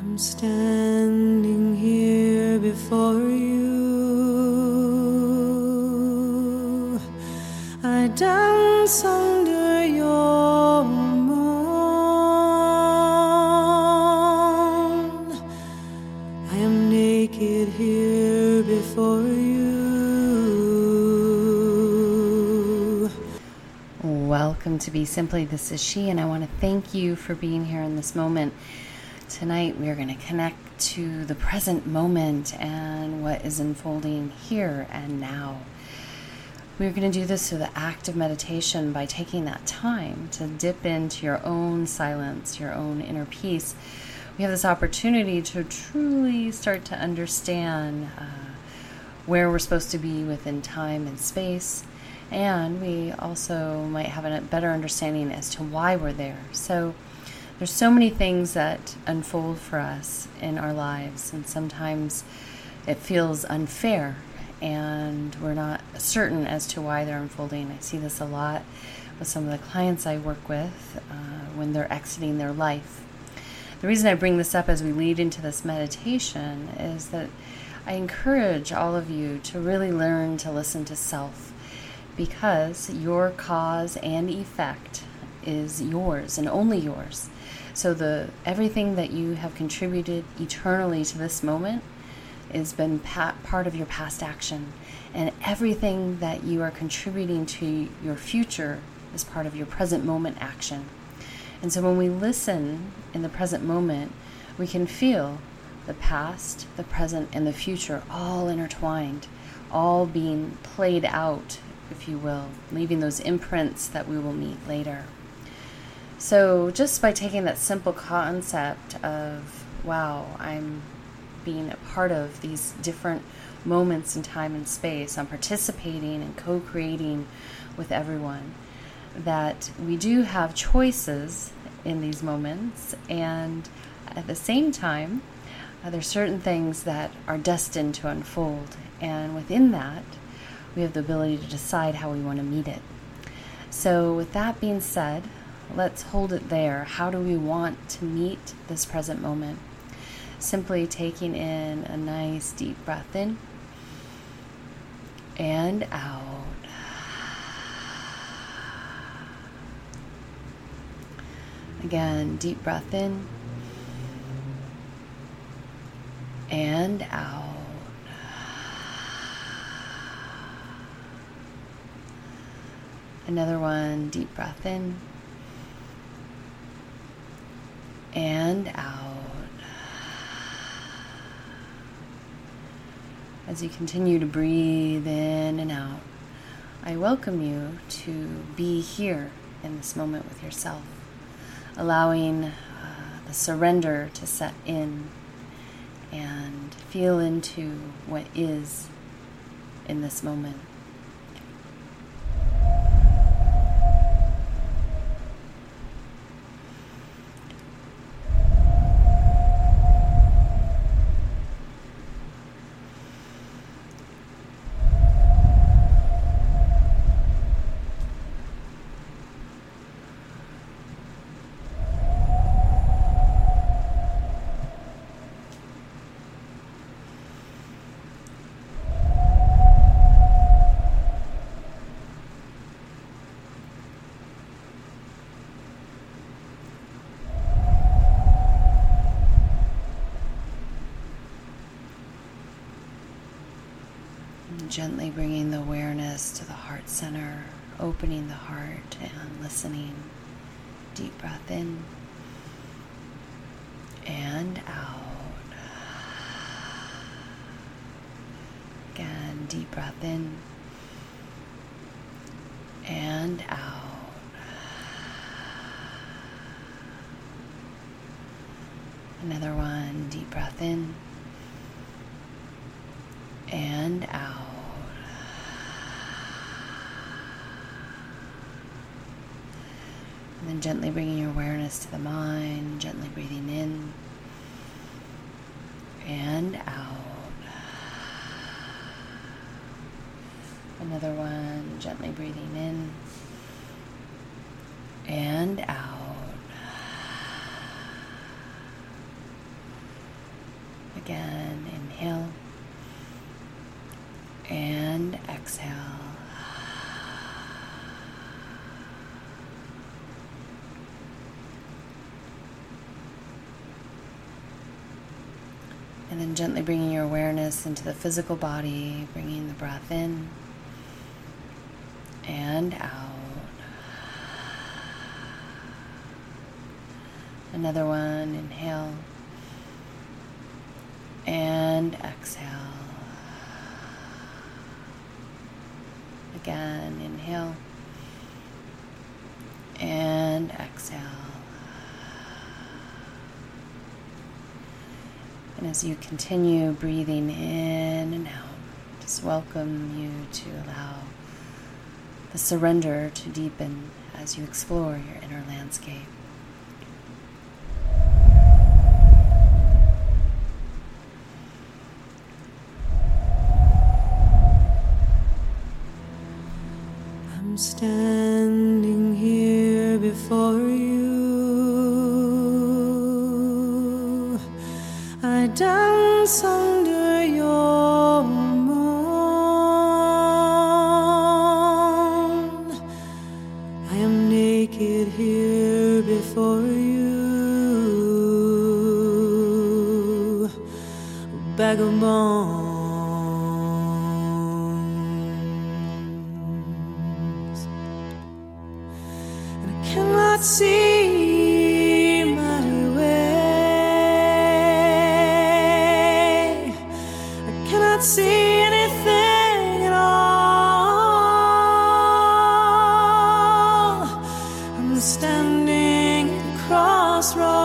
I'm standing here before you. I dance under your moon. I am naked here before you. Welcome to Be Simply. This is she, and I want to thank you for being here in this moment. Tonight, we are going to connect to the present moment and what is unfolding here and now. We're going to do this through the act of meditation by taking that time to dip into your own silence, your own inner peace. We have this opportunity to truly start to understand uh, where we're supposed to be within time and space. And we also might have a better understanding as to why we're there. So, there's so many things that unfold for us in our lives, and sometimes it feels unfair and we're not certain as to why they're unfolding. I see this a lot with some of the clients I work with uh, when they're exiting their life. The reason I bring this up as we lead into this meditation is that I encourage all of you to really learn to listen to self because your cause and effect is yours and only yours. So the everything that you have contributed eternally to this moment has been pa- part of your past action, and everything that you are contributing to your future is part of your present moment action. And so when we listen in the present moment, we can feel the past, the present, and the future all intertwined, all being played out, if you will, leaving those imprints that we will meet later. So, just by taking that simple concept of, wow, I'm being a part of these different moments in time and space, I'm participating and co creating with everyone, that we do have choices in these moments, and at the same time, uh, there's certain things that are destined to unfold, and within that, we have the ability to decide how we want to meet it. So, with that being said, let's hold it there. How do we want to meet this present moment? Simply taking in a nice deep breath in and out. Again, deep breath in and out. Another one, deep breath in and out. As you continue to breathe in and out, I welcome you to be here in this moment with yourself, allowing uh, the surrender to set in and feel into what is in this moment. Gently bringing the awareness to the heart center, opening the heart and listening. Deep breath in and out. Again, deep breath in and out. Another one, deep breath in and out. Then gently bringing your awareness to the mind, gently breathing in and out. Another one, gently breathing in and out. Again, inhale and exhale. And then gently bringing your awareness into the physical body, bringing the breath in and out. Another one, inhale and exhale. Again, inhale and exhale. And as you continue breathing in and out, just welcome you to allow the surrender to deepen as you explore your inner landscape. under your moon. I am naked here before you, vagabond. standing at crossroads.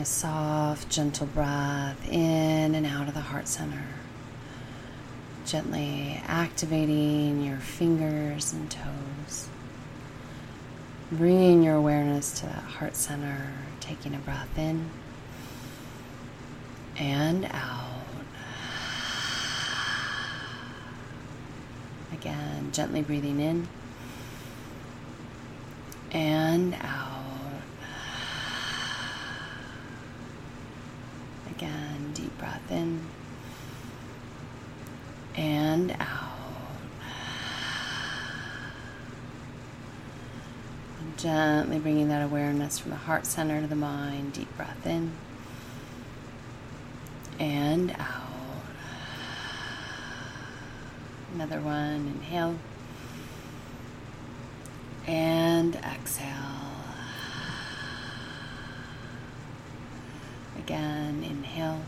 A soft, gentle breath in and out of the heart center. Gently activating your fingers and toes. Bringing your awareness to that heart center. Taking a breath in and out. Again, gently breathing in and out. Again, deep breath in and out. And gently bringing that awareness from the heart center to the mind. Deep breath in and out. Another one, inhale and exhale. Again, inhale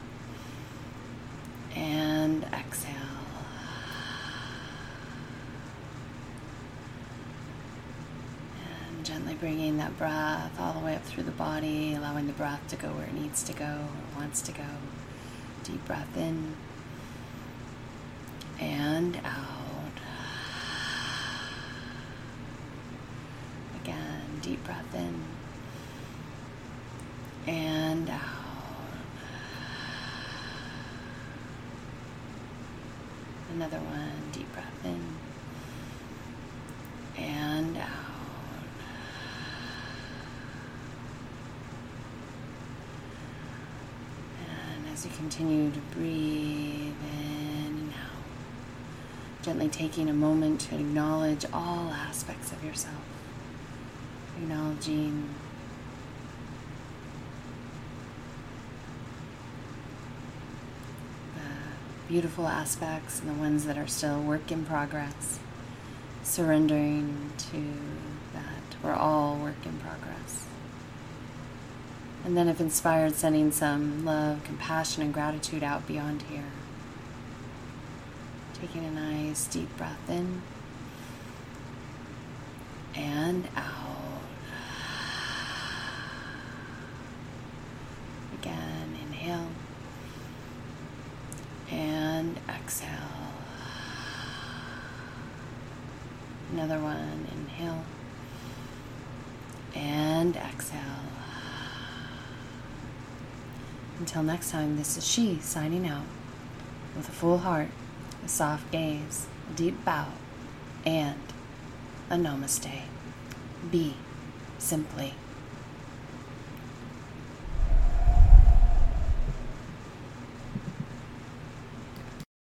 and exhale. And gently bringing that breath all the way up through the body, allowing the breath to go where it needs to go or wants to go. Deep breath in and out. Again, deep breath in and out. Another one, deep breath in and out. And as you continue to breathe in and out, gently taking a moment to acknowledge all aspects of yourself, acknowledging the beautiful aspects and the ones that are still work in progress, surrendering to that we're all work in progress. And then, if inspired, sending some love, compassion, and gratitude out beyond here. Taking a nice deep breath in and out. Again, inhale and exhale. Another one, inhale and exhale. Until next time, this is she signing out with a full heart, a soft gaze, a deep bow, and a namaste. Be simply.